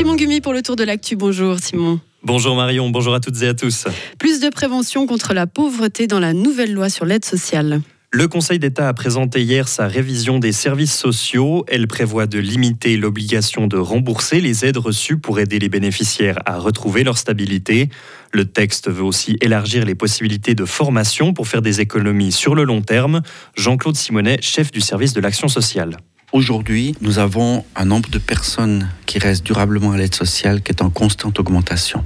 Simon Gumi pour le tour de l'actu. Bonjour Simon. Bonjour Marion, bonjour à toutes et à tous. Plus de prévention contre la pauvreté dans la nouvelle loi sur l'aide sociale. Le Conseil d'État a présenté hier sa révision des services sociaux. Elle prévoit de limiter l'obligation de rembourser les aides reçues pour aider les bénéficiaires à retrouver leur stabilité. Le texte veut aussi élargir les possibilités de formation pour faire des économies sur le long terme. Jean-Claude Simonet, chef du service de l'action sociale. Aujourd'hui, nous avons un nombre de personnes qui restent durablement à l'aide sociale qui est en constante augmentation.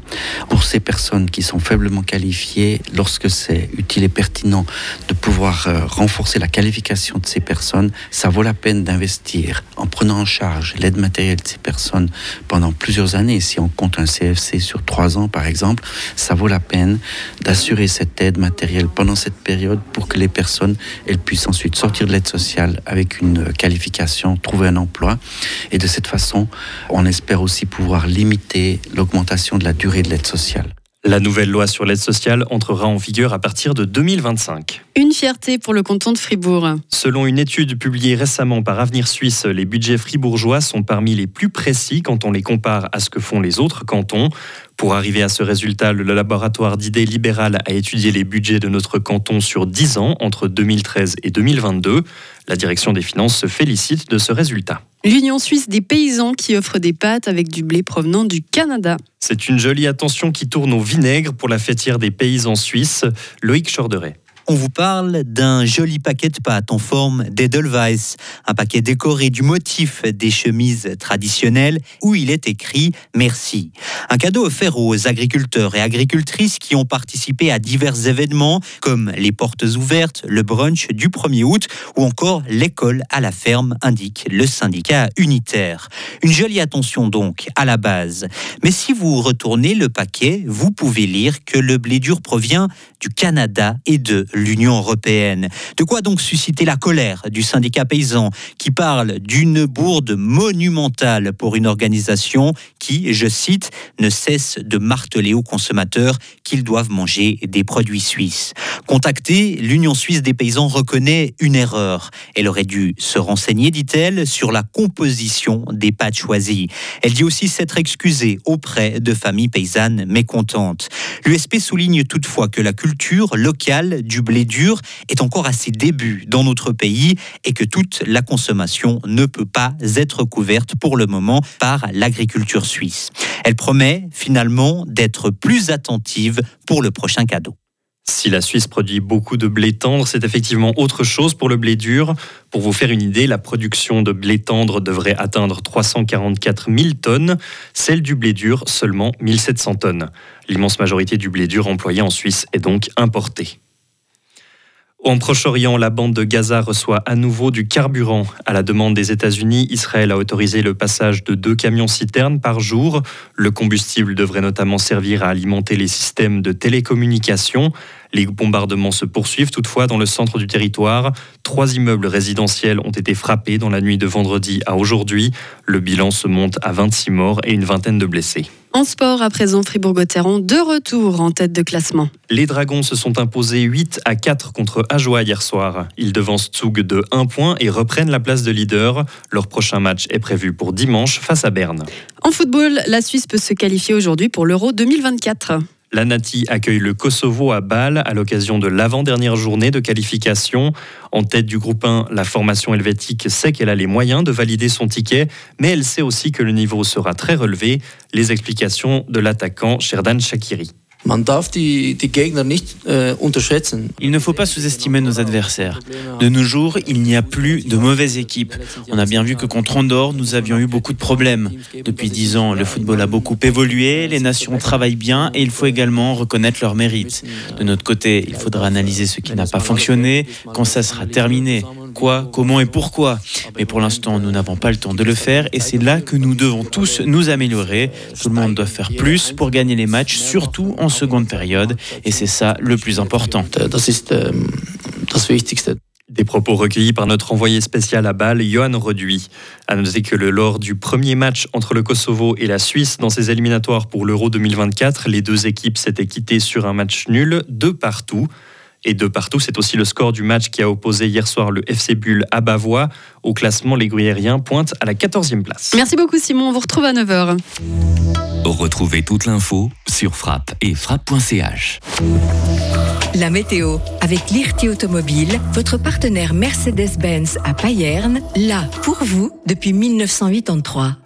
Pour ces personnes qui sont faiblement qualifiées, lorsque c'est utile et pertinent de pouvoir euh, renforcer la qualification de ces personnes, ça vaut la peine d'investir en prenant en charge l'aide matérielle de ces personnes pendant plusieurs années. Si on compte un CFC sur trois ans, par exemple, ça vaut la peine d'assurer cette aide matérielle pendant cette période pour que les personnes elles puissent ensuite sortir de l'aide sociale avec une qualification trouver un emploi. Et de cette façon, on espère aussi pouvoir limiter l'augmentation de la durée de l'aide sociale. La nouvelle loi sur l'aide sociale entrera en vigueur à partir de 2025. Une fierté pour le canton de Fribourg. Selon une étude publiée récemment par Avenir Suisse, les budgets fribourgeois sont parmi les plus précis quand on les compare à ce que font les autres cantons. Pour arriver à ce résultat, le laboratoire d'idées libérales a étudié les budgets de notre canton sur 10 ans, entre 2013 et 2022. La direction des finances se félicite de ce résultat. L'Union suisse des paysans qui offre des pâtes avec du blé provenant du Canada. C'est une jolie attention qui tourne au vinaigre pour la fêtière des paysans suisses, Loïc Chorderet. On vous parle d'un joli paquet de pâtes en forme d'Edelweiss, un paquet décoré du motif des chemises traditionnelles où il est écrit Merci. Un cadeau offert aux agriculteurs et agricultrices qui ont participé à divers événements comme les portes ouvertes, le brunch du 1er août ou encore l'école à la ferme, indique le syndicat unitaire. Une jolie attention donc à la base. Mais si vous retournez le paquet, vous pouvez lire que le blé dur provient du Canada et de l'Union européenne. De quoi donc susciter la colère du syndicat paysan qui parle d'une bourde monumentale pour une organisation qui, je cite, ne cesse de marteler aux consommateurs qu'ils doivent manger des produits suisses. Contactée, l'Union suisse des paysans reconnaît une erreur. Elle aurait dû se renseigner, dit-elle, sur la composition des pâtes choisies. Elle dit aussi s'être excusée auprès de familles paysannes mécontentes. L'USP souligne toutefois que la culture locale du blé dur est encore à ses débuts dans notre pays et que toute la consommation ne peut pas être couverte pour le moment par l'agriculture suisse. Elle promet finalement d'être plus attentive pour le prochain cadeau. Si la Suisse produit beaucoup de blé tendre, c'est effectivement autre chose pour le blé dur. Pour vous faire une idée, la production de blé tendre devrait atteindre 344 000 tonnes, celle du blé dur seulement 1700 tonnes. L'immense majorité du blé dur employé en Suisse est donc importé. En Proche-Orient, la bande de Gaza reçoit à nouveau du carburant. À la demande des États-Unis, Israël a autorisé le passage de deux camions-citernes par jour. Le combustible devrait notamment servir à alimenter les systèmes de télécommunication. Les bombardements se poursuivent toutefois dans le centre du territoire. Trois immeubles résidentiels ont été frappés dans la nuit de vendredi à aujourd'hui. Le bilan se monte à 26 morts et une vingtaine de blessés. En sport, à présent, Fribourg-Gotteron, de retour en tête de classement. Les Dragons se sont imposés 8 à 4 contre Ajoie hier soir. Ils devancent Zug de 1 point et reprennent la place de leader. Leur prochain match est prévu pour dimanche face à Berne. En football, la Suisse peut se qualifier aujourd'hui pour l'Euro 2024. La Nati accueille le Kosovo à Bâle à l'occasion de l'avant-dernière journée de qualification. En tête du groupe 1, la formation helvétique sait qu'elle a les moyens de valider son ticket, mais elle sait aussi que le niveau sera très relevé. Les explications de l'attaquant Sherdan Shakiri. Äh, il ne faut pas sous-estimer nos adversaires. De nos jours, il n'y a plus de mauvaises équipes. On a bien vu que contre Andorre, nous avions eu beaucoup de problèmes. Depuis dix ans, le football a beaucoup évolué, les nations travaillent bien et il faut également reconnaître leurs mérites. De notre côté, il faudra analyser ce qui n'a pas fonctionné quand ça sera terminé quoi, comment et pourquoi. Mais pour l'instant, nous n'avons pas le temps de le faire et c'est là que nous devons tous nous améliorer. Tout le monde doit faire plus pour gagner les matchs, surtout en seconde période. Et c'est ça le plus important. Des propos recueillis par notre envoyé spécial à Bâle, Johan Reduit. À noter que le, lors du premier match entre le Kosovo et la Suisse dans ses éliminatoires pour l'Euro 2024, les deux équipes s'étaient quittées sur un match nul, de partout. Et de partout. C'est aussi le score du match qui a opposé hier soir le FC Bulle à Bavois. Au classement, les Gruyériens pointent à la 14e place. Merci beaucoup Simon, on vous retrouve à 9h. Retrouvez toute l'info sur frappe et frappe.ch. La météo avec l'IRT Automobile, votre partenaire Mercedes-Benz à Payerne, là pour vous depuis 1983.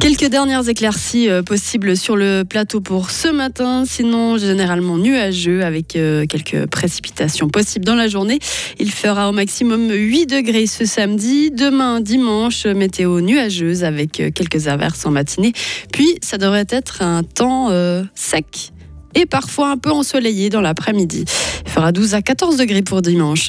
Quelques dernières éclaircies euh, possibles sur le plateau pour ce matin, sinon généralement nuageux avec euh, quelques précipitations possibles dans la journée. Il fera au maximum 8 degrés ce samedi. Demain, dimanche, météo nuageuse avec euh, quelques averses en matinée. Puis, ça devrait être un temps sec et parfois un peu ensoleillé dans l'après-midi. Il fera 12 à 14 degrés pour dimanche.